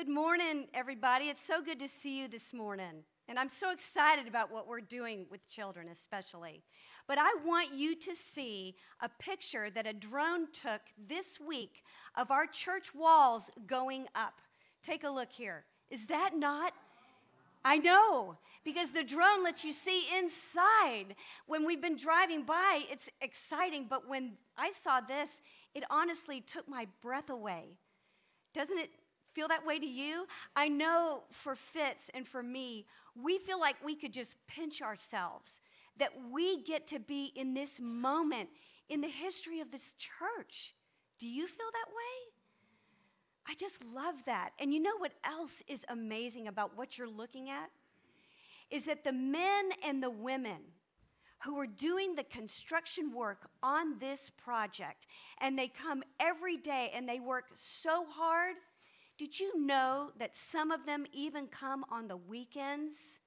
Good morning, everybody. It's so good to see you this morning. And I'm so excited about what we're doing with children, especially. But I want you to see a picture that a drone took this week of our church walls going up. Take a look here. Is that not? I know, because the drone lets you see inside. When we've been driving by, it's exciting, but when I saw this, it honestly took my breath away. Doesn't it feel that way to you? I know for Fitz and for me, we feel like we could just pinch ourselves, that we get to be in this moment in the history of this church. Do you feel that way? I just love that. And you know what else is amazing about what you're looking at? Is that the men and the women who are doing the construction work on this project, and they come every day and they work so hard did you know that some of them even come on the weekends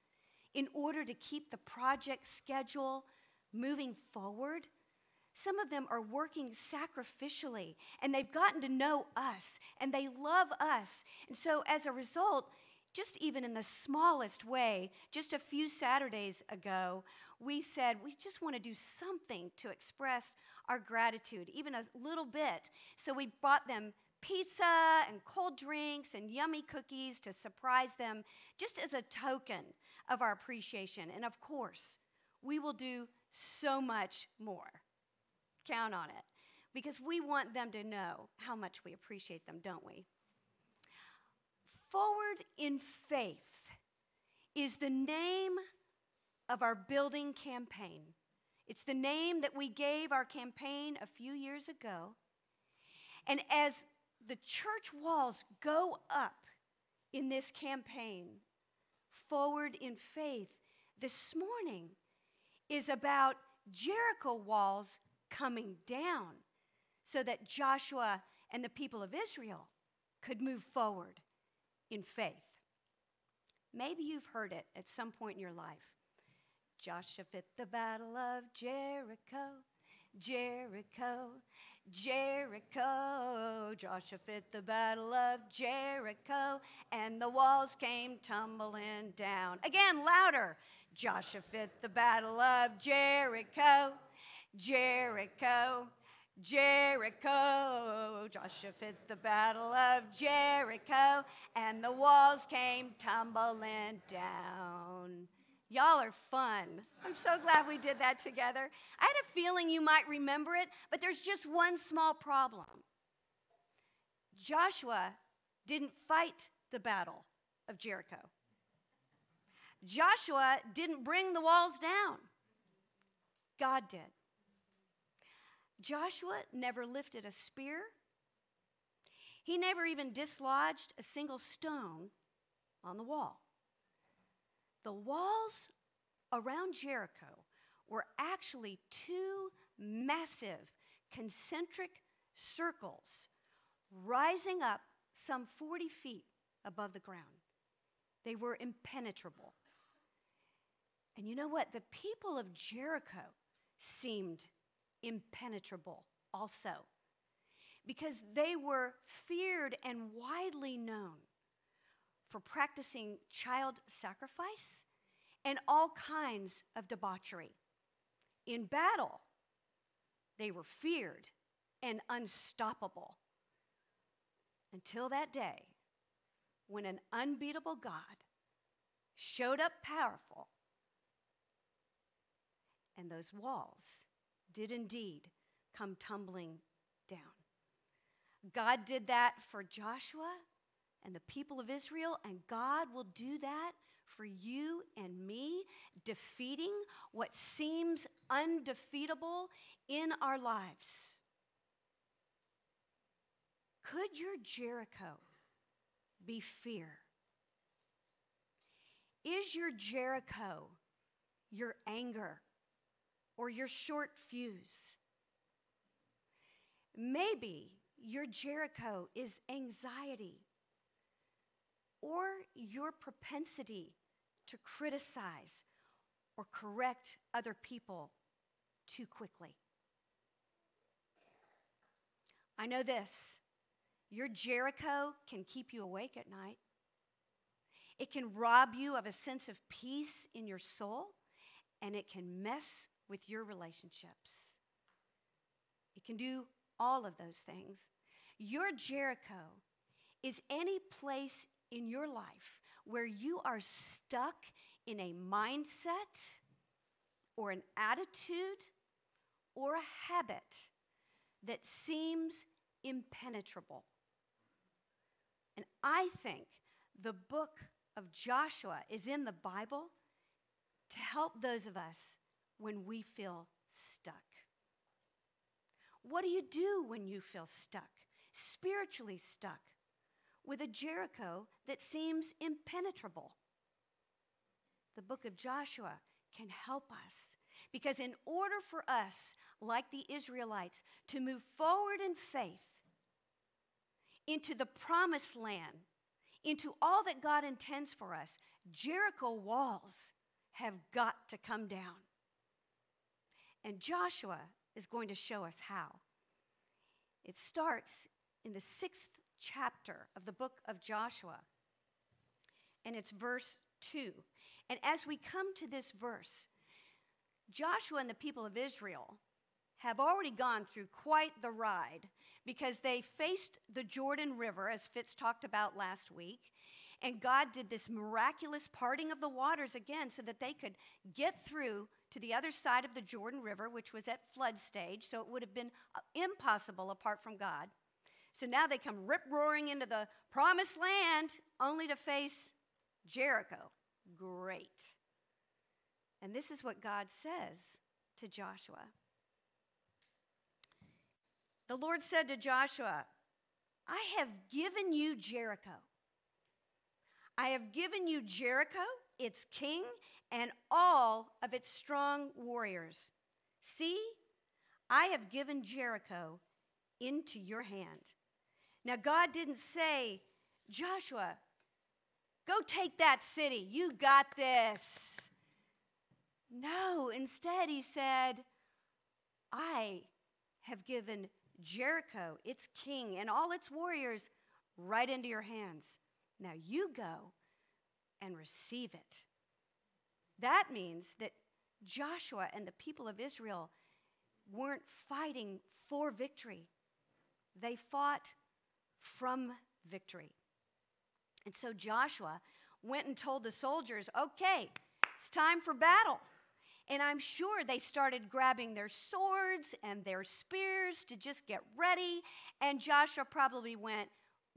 in order to keep the project schedule moving forward? Some of them are working sacrificially and they've gotten to know us and they love us. And so, as a result, just even in the smallest way, just a few Saturdays ago, we said we just want to do something to express our gratitude, even a little bit. So we bought them pizza and cold drinks and yummy cookies to surprise them, just as a token of our appreciation. And of course, we will do so much more. Count on it. Because we want them to know how much we appreciate them, don't we? Forward in Faith is the name of our building campaign. It's the name that we gave our campaign a few years ago. And as the church walls go up in this campaign, Forward in Faith, this morning is about Jericho walls coming down so that Joshua and the people of Israel could move forward in faith. Maybe you've heard it at some point in your life. Joshua fit the battle of Jericho, Jericho, Jericho. Joshua fit the battle of Jericho, and the walls came tumbling down. Again, louder. Joshua fit the battle of Jericho, Jericho. Jericho. Joshua fit the battle of Jericho, and the walls came tumbling down. Y'all are fun. I'm so glad we did that together. I had a feeling you might remember it, but there's just one small problem. Joshua didn't fight the battle of Jericho. Joshua didn't bring the walls down. God did. Joshua never lifted a spear. He never even dislodged a single stone on the wall. The walls around Jericho were actually two massive concentric circles rising up some 40 feet above the ground. They were impenetrable. And you know what? The people of Jericho seemed impenetrable also because they were feared and widely known for practicing child sacrifice and all kinds of debauchery. In battle, they were feared and unstoppable until that day when an unbeatable God showed up powerful and those walls did indeed come tumbling down. God did that for Joshua and the people of Israel, and God will do that for you and me, defeating what seems undefeatable in our lives. Could your Jericho be fear? Is your Jericho your anger or your short fuse? Maybe your Jericho is anxiety or your propensity to criticize or correct other people too quickly. I know this Your Jericho can keep you awake at night. It can rob you of a sense of peace in your soul, and it can mess with your relationships. It can do all of those things. Your Jericho is any place in your life where you are stuck in a mindset or an attitude or a habit that seems impenetrable. And I think the book of Joshua is in the Bible to help those of us when we feel stuck. What do you do when you feel stuck, spiritually stuck, with a Jericho that seems impenetrable? The book of Joshua can help us because, in order for us, like the Israelites, to move forward in faith into the promised land, into all that God intends for us, Jericho walls have got to come down. And Joshua is going to show us how. It starts in the sixth chapter of the book of Joshua, and it's verse 2. And as we come to this verse, Joshua and the people of Israel have already gone through quite the ride because they faced the Jordan River, as Fitz talked about last week. And God did this miraculous parting of the waters again so that they could get through to the other side of the Jordan River, which was at flood stage, so it would have been uh, impossible apart from God. So now they come rip roaring into the promised land only to face Jericho. Great. And this is what God says to Joshua. The Lord said to Joshua, I have given you Jericho. I have given you Jericho, its king, and all of its strong warriors. See, I have given Jericho into your hand. Now, God didn't say, Joshua, go take that city. You got this. No, instead, he said, I have given Jericho, its king, and all its warriors right into your hands. Now you go and receive it. That means that Joshua and the people of Israel weren't fighting for victory, they fought from victory. And so Joshua went and told the soldiers, okay, it's time for battle. And I'm sure they started grabbing their swords and their spears to just get ready. And Joshua probably went,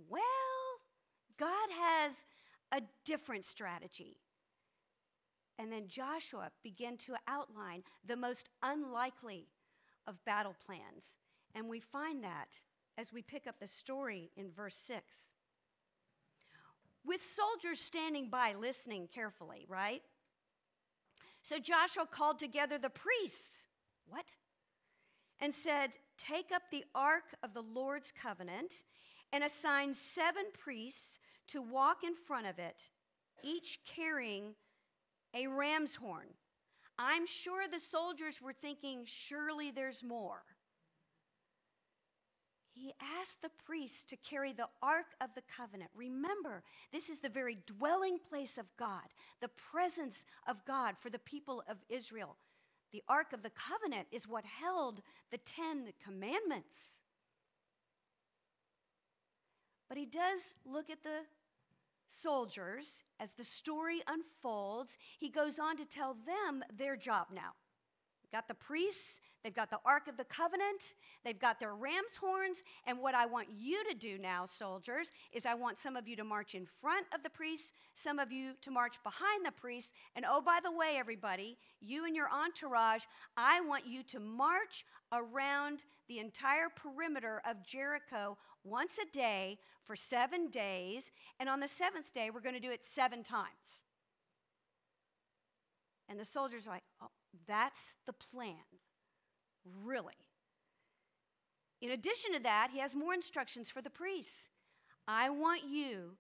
Well, God has a different strategy. And then Joshua began to outline the most unlikely of battle plans. And we find that as we pick up the story in verse 6. With soldiers standing by listening carefully, right? So Joshua called together the priests. What? And said, Take up the ark of the Lord's covenant and assign seven priests to walk in front of it, each carrying a ram's horn. I'm sure the soldiers were thinking, surely there's more he asked the priests to carry the Ark of the Covenant. Remember, this is the very dwelling place of God, the presence of God for the people of Israel. The Ark of the Covenant is what held the Ten Commandments. But he does look at the soldiers as the story unfolds. He goes on to tell them their job now. Got the priests, they've got the Ark of the Covenant, they've got their ram's horns. And what I want you to do now, soldiers, is I want some of you to march in front of the priests, some of you to march behind the priests. And oh, by the way, everybody, you and your entourage, I want you to march around the entire perimeter of Jericho once a day for seven days. And on the seventh day, we're going to do it seven times. And the soldiers are like, that's the plan, really. In addition to that, he has more instructions for the priests. I want you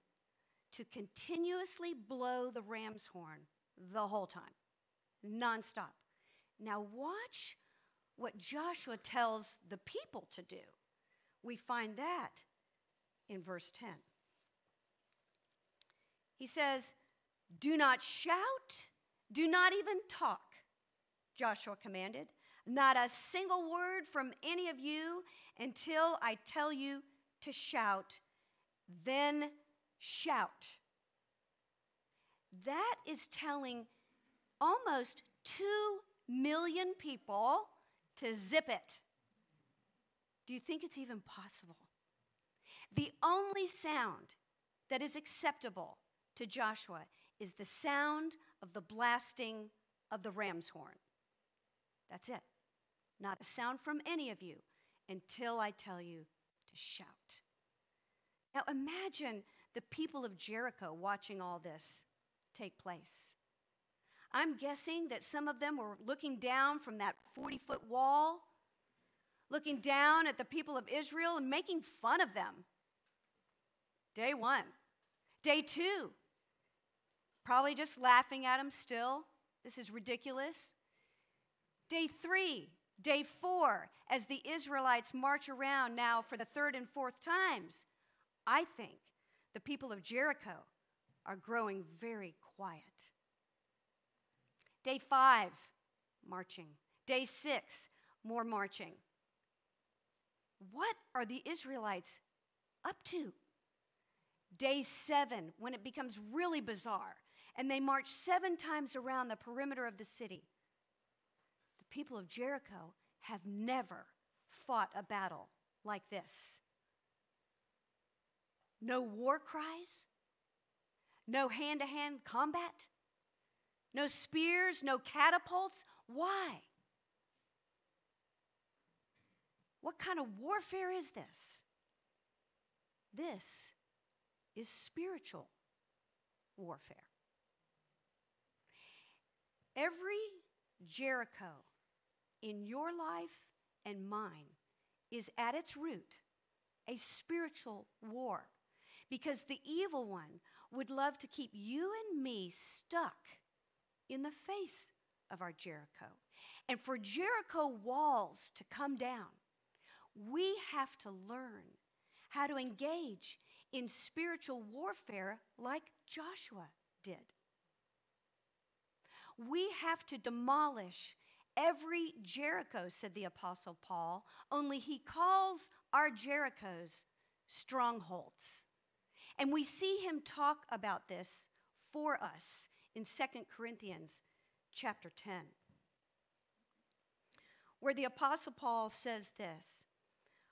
to continuously blow the ram's horn the whole time, nonstop. Now, watch what Joshua tells the people to do. We find that in verse 10. He says, Do not shout, do not even talk, Joshua commanded. Not a single word from any of you until I tell you to shout. Then shout. That is telling almost 2 million people to zip it. Do you think it's even possible? The only sound that is acceptable to Joshua is the sound of the blasting of the ram's horn. That's it. Not a sound from any of you until I tell you to shout. Now imagine the people of Jericho watching all this take place. I'm guessing that some of them were looking down from that 40 foot wall, looking down at the people of Israel and making fun of them. Day one. Day two, probably just laughing at them still. This is ridiculous. Day three, day four, as the Israelites march around now for the third and fourth times, I think the people of Jericho are growing very quiet. Day five, marching. Day six, more marching. What are the Israelites up to? Day seven, when it becomes really bizarre, and they march seven times around the perimeter of the city. People of Jericho have never fought a battle like this. No war cries, no hand to hand combat, no spears, no catapults. Why? What kind of warfare is this? This is spiritual warfare. Every Jericho in your life and mine is at its root a spiritual war because the evil one would love to keep you and me stuck in the face of our Jericho. And for Jericho walls to come down, we have to learn how to engage in spiritual warfare like Joshua did. We have to demolish every Jericho, said the Apostle Paul, only he calls our Jerichos strongholds. And we see him talk about this for us in 2 Corinthians chapter 10, where the Apostle Paul says this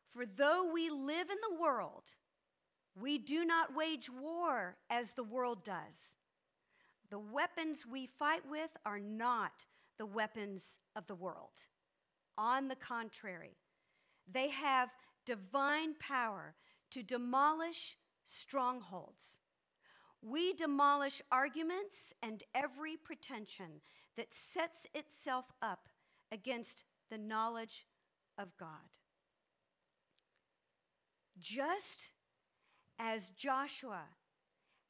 For though we live in the world, we do not wage war as the world does. The weapons we fight with are not the weapons of the world. On the contrary, they have divine power to demolish strongholds. We demolish arguments and every pretension that sets itself up against the knowledge of God. Just as Joshua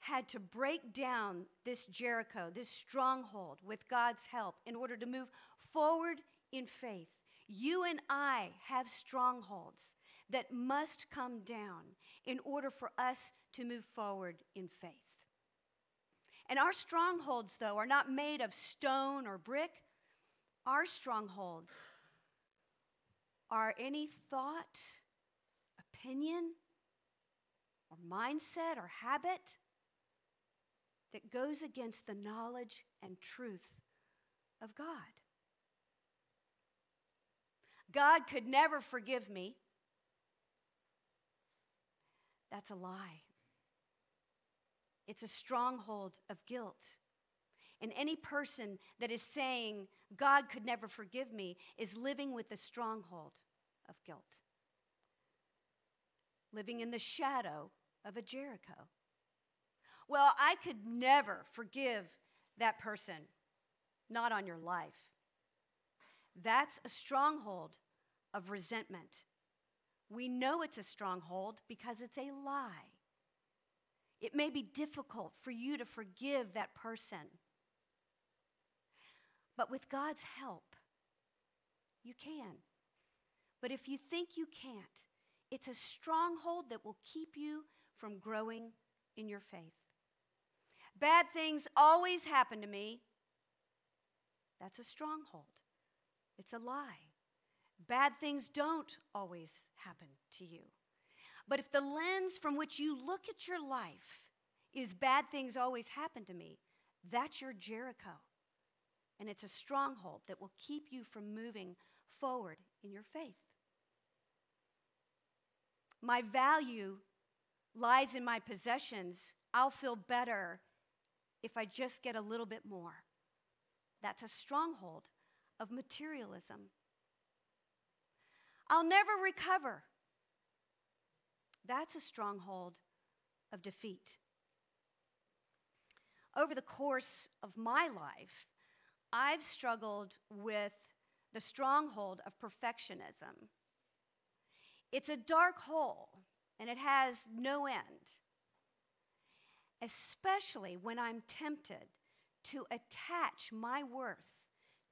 had to break down this Jericho, this stronghold, with God's help in order to move forward in faith, you and I have strongholds that must come down in order for us to move forward in faith. And our strongholds, though, are not made of stone or brick. Our strongholds are any thought, opinion, or mindset or habit that goes against the knowledge and truth of God. God could never forgive me. That's a lie. It's a stronghold of guilt. And any person that is saying, God could never forgive me, is living with the stronghold of guilt, living in the shadow of a Jericho. Well, I could never forgive that person, not on your life. That's a stronghold of resentment. We know it's a stronghold because it's a lie. It may be difficult for you to forgive that person. But with God's help, you can. But if you think you can't, It's a stronghold that will keep you from growing in your faith. Bad things always happen to me. That's a stronghold. It's a lie. Bad things don't always happen to you. But if the lens from which you look at your life is bad things always happen to me, that's your Jericho. And it's a stronghold that will keep you from moving forward in your faith. My value lies in my possessions. I'll feel better if I just get a little bit more. That's a stronghold of materialism. I'll never recover. That's a stronghold of defeat. Over the course of my life, I've struggled with the stronghold of perfectionism. It's a dark hole and it has no end, especially when I'm tempted to attach my worth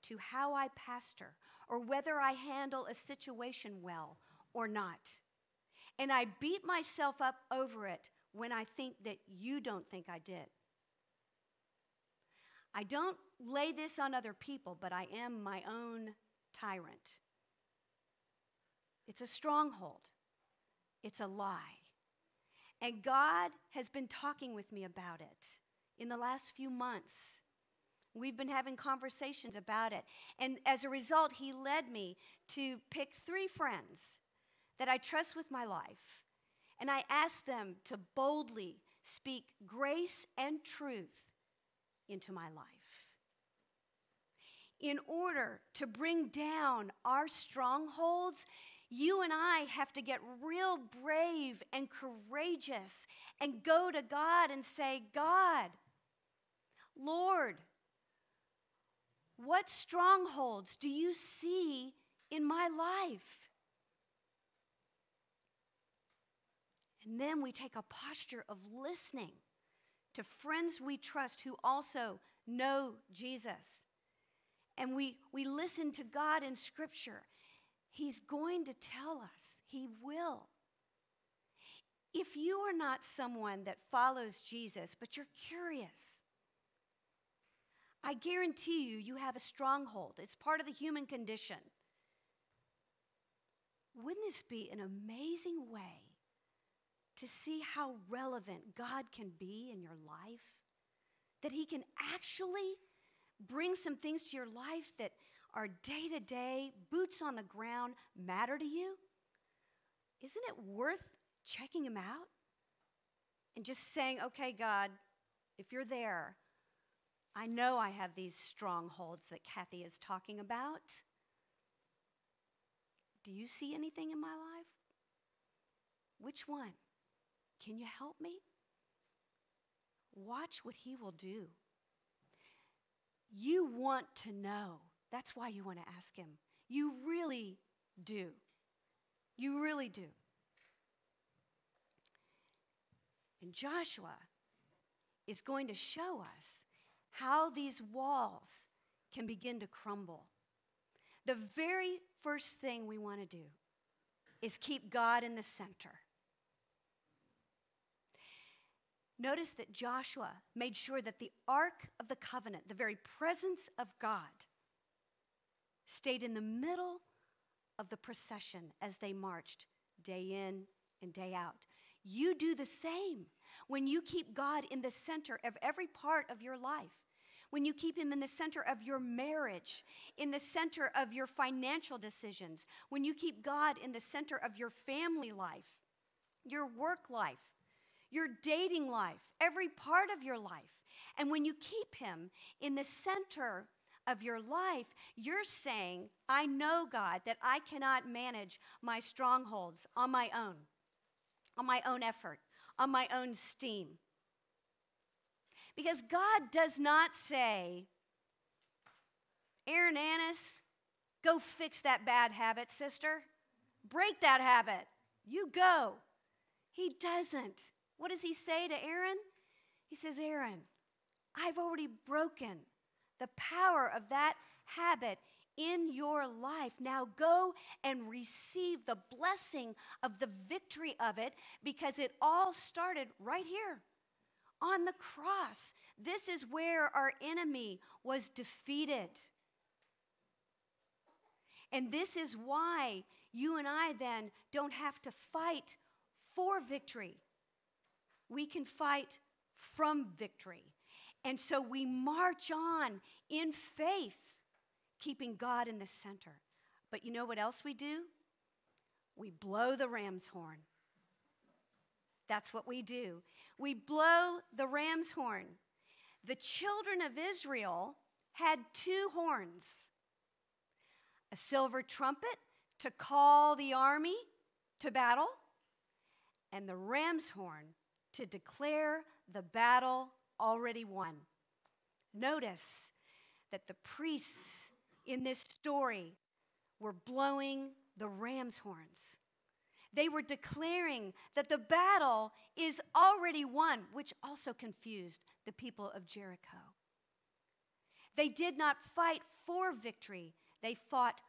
to how I pastor or whether I handle a situation well or not. And I beat myself up over it when I think that you don't think I did. I don't lay this on other people, but I am my own tyrant. It's a stronghold, it's a lie. And God has been talking with me about it in the last few months. We've been having conversations about it. And as a result, He led me to pick three friends that I trust with my life. And I asked them to boldly speak grace and truth into my life. In order to bring down our strongholds, you and I have to get real brave and courageous and go to God and say, God, Lord, what strongholds do you see in my life? And then we take a posture of listening to friends we trust who also know Jesus. And we, we listen to God in Scripture. He's going to tell us, He will. If you are not someone that follows Jesus, but you're curious, I guarantee you, you have a stronghold. It's part of the human condition. Wouldn't this be an amazing way to see how relevant God can be in your life? That He can actually bring some things to your life that are day to day, boots on the ground, matter to you? Isn't it worth checking Him out? And just saying, okay, God, if you're there, I know I have these strongholds that Kathy is talking about. Do you see anything in my life? Which one? Can you help me? Watch what he will do. You want to know. That's why you want to ask him. You really do. You really do. And Joshua is going to show us how these walls can begin to crumble. The very first thing we want to do is keep God in the center. Notice that Joshua made sure that the Ark of the Covenant, the very presence of God, stayed in the middle of the procession as they marched day in and day out. You do the same when you keep God in the center of every part of your life when you keep Him in the center of your marriage, in the center of your financial decisions, when you keep God in the center of your family life, your work life, your dating life, every part of your life. And when you keep Him in the center of your life, you're saying, I know, God, that I cannot manage my strongholds on my own, on my own effort, on my own steam. Because God does not say, Aaron Annis, go fix that bad habit, sister. Break that habit. You go. He doesn't. What does he say to Aaron? He says, Aaron, I've already broken the power of that habit in your life. Now go and receive the blessing of the victory of it because it all started right here on the cross. This is where our enemy was defeated. And this is why you and I then don't have to fight for victory. We can fight from victory. And so we march on in faith, keeping God in the center. But you know what else we do? We blow the ram's horn. That's what we do. We blow the ram's horn. The children of Israel had two horns a silver trumpet to call the army to battle, and the ram's horn to declare the battle already won. Notice that the priests in this story were blowing the ram's horns. They were declaring that the battle is already won, which also confused the people of Jericho. They did not fight for victory, they fought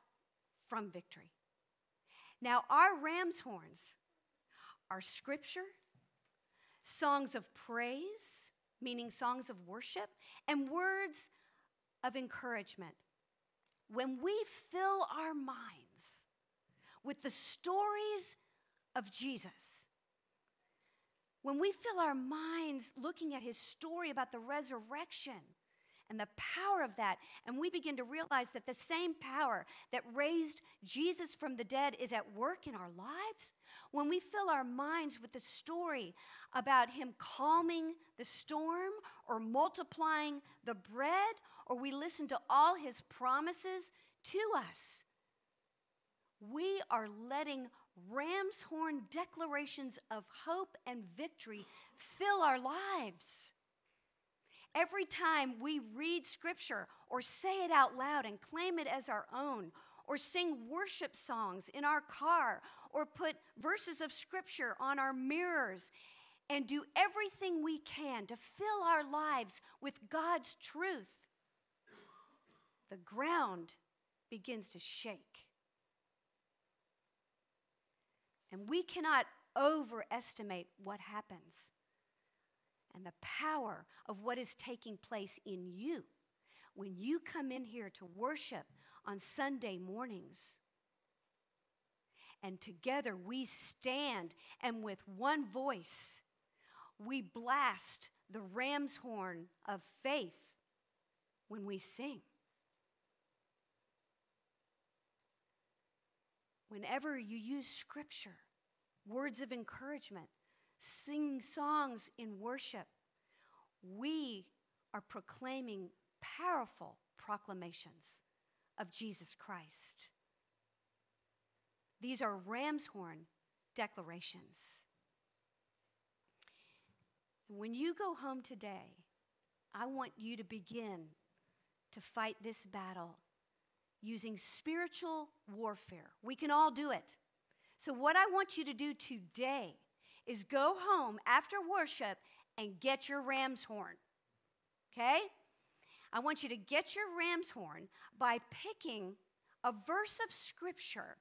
from victory. Now, our ram's horns are scripture, songs of praise, meaning songs of worship, and words of encouragement. When we fill our minds with the stories of Jesus, when we fill our minds looking at his story about the resurrection, and the power of that. And we begin to realize that the same power that raised Jesus from the dead is at work in our lives. When we fill our minds with the story about him calming the storm or multiplying the bread, or we listen to all his promises to us, we are letting ram's horn declarations of hope and victory fill our lives. Every time we read scripture or say it out loud and claim it as our own, or sing worship songs in our car, or put verses of scripture on our mirrors, and do everything we can to fill our lives with God's truth, the ground begins to shake. And we cannot overestimate what happens and the power of what is taking place in you when you come in here to worship on Sunday mornings. And together we stand, and with one voice, we blast the ram's horn of faith when we sing. Whenever you use scripture, words of encouragement, sing songs in worship, we are proclaiming powerful proclamations of Jesus Christ. These are ram's horn declarations. When you go home today, I want you to begin to fight this battle using spiritual warfare. We can all do it. So, what I want you to do today is go home after worship and get your ram's horn. Okay? I want you to get your ram's horn by picking a verse of scripture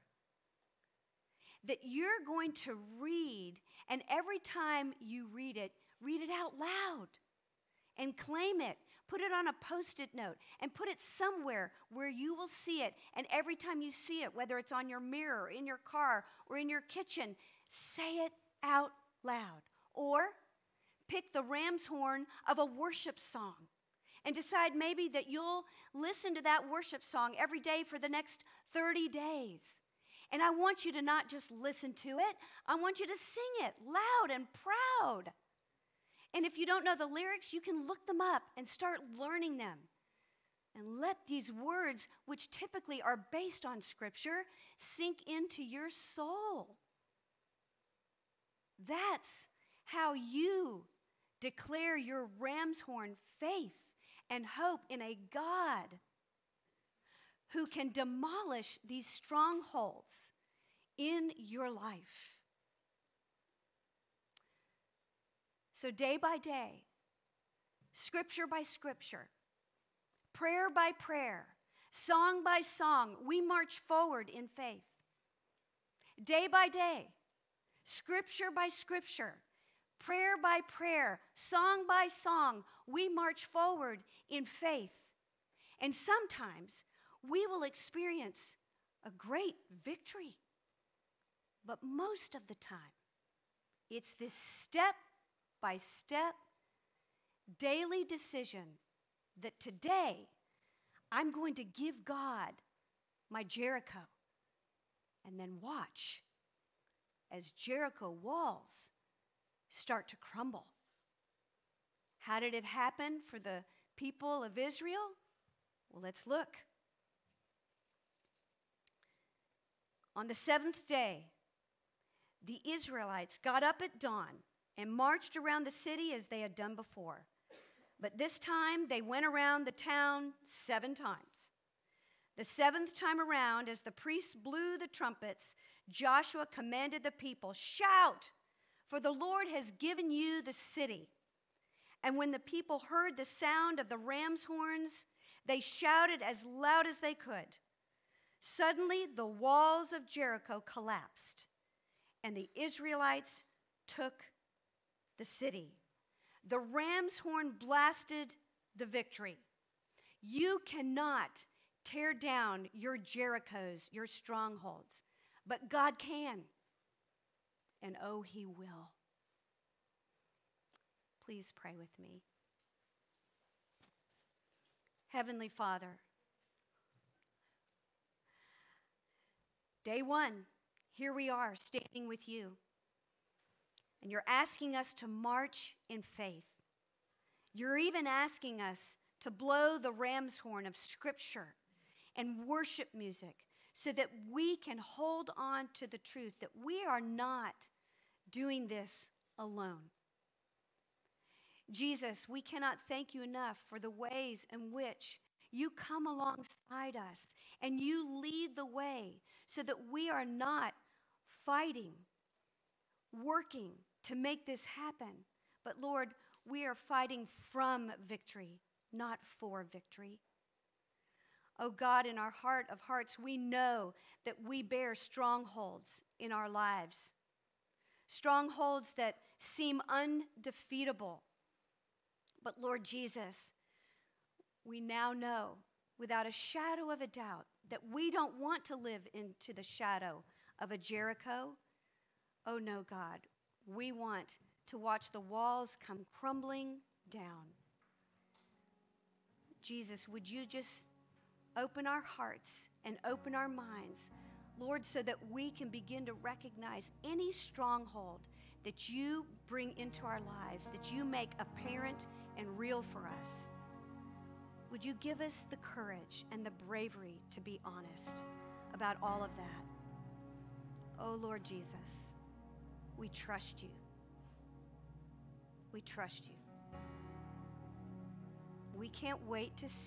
that you're going to read, and every time you read it, read it out loud and claim it. Put it on a post it note and put it somewhere where you will see it. And every time you see it, whether it's on your mirror, in your car, or in your kitchen, say it out loud. Or pick the ram's horn of a worship song and decide maybe that you'll listen to that worship song every day for the next 30 days. And I want you to not just listen to it, I want you to sing it loud and proud. And if you don't know the lyrics, you can look them up and start learning them. And let these words, which typically are based on Scripture, sink into your soul. That's how you declare your ram's horn faith and hope in a God who can demolish these strongholds in your life. So, day by day, scripture by scripture, prayer by prayer, Song by song, we march forward in faith. Day by day, scripture by scripture, prayer by prayer, song by song, we march forward in faith. And sometimes we will experience a great victory. But most of the time, it's this step by step daily decision that today I'm going to give God my Jericho and then watch as Jericho walls start to crumble. How did it happen for the people of Israel? Well, let's look. On the seventh day, the Israelites got up at dawn and marched around the city as they had done before. But this time they went around the town seven times. The seventh time around, as the priests blew the trumpets, Joshua commanded the people, Shout, for the Lord has given you the city. And when the people heard the sound of the ram's horns, they shouted as loud as they could. Suddenly, the walls of Jericho collapsed, and the Israelites took the city. The ram's horn blasted the victory. You cannot tear down your Jerichos, your strongholds, but God can. And oh, He will. Please pray with me. Heavenly Father, day one, here we are standing with you. And you're asking us to march in faith. You're even asking us to blow the ram's horn of Scripture and worship music so that we can hold on to the truth that we are not doing this alone. Jesus, we cannot thank you enough for the ways in which you come alongside us and you lead the way so that we are not fighting, working to make this happen. But Lord, we are fighting from victory, not for victory. Oh God, in our heart of hearts, we know that we bear strongholds in our lives, strongholds that seem undefeatable. But Lord Jesus, we now know without a shadow of a doubt that we don't want to live into the shadow of a Jericho. Oh no, God, we want to watch the walls come crumbling down. Jesus, would you just open our hearts and open our minds, Lord, so that we can begin to recognize any stronghold that you bring into our lives, that you make apparent and real for us. Would you give us the courage and the bravery to be honest about all of that? Oh, Lord Jesus, we trust you. We trust you. We can't wait to see.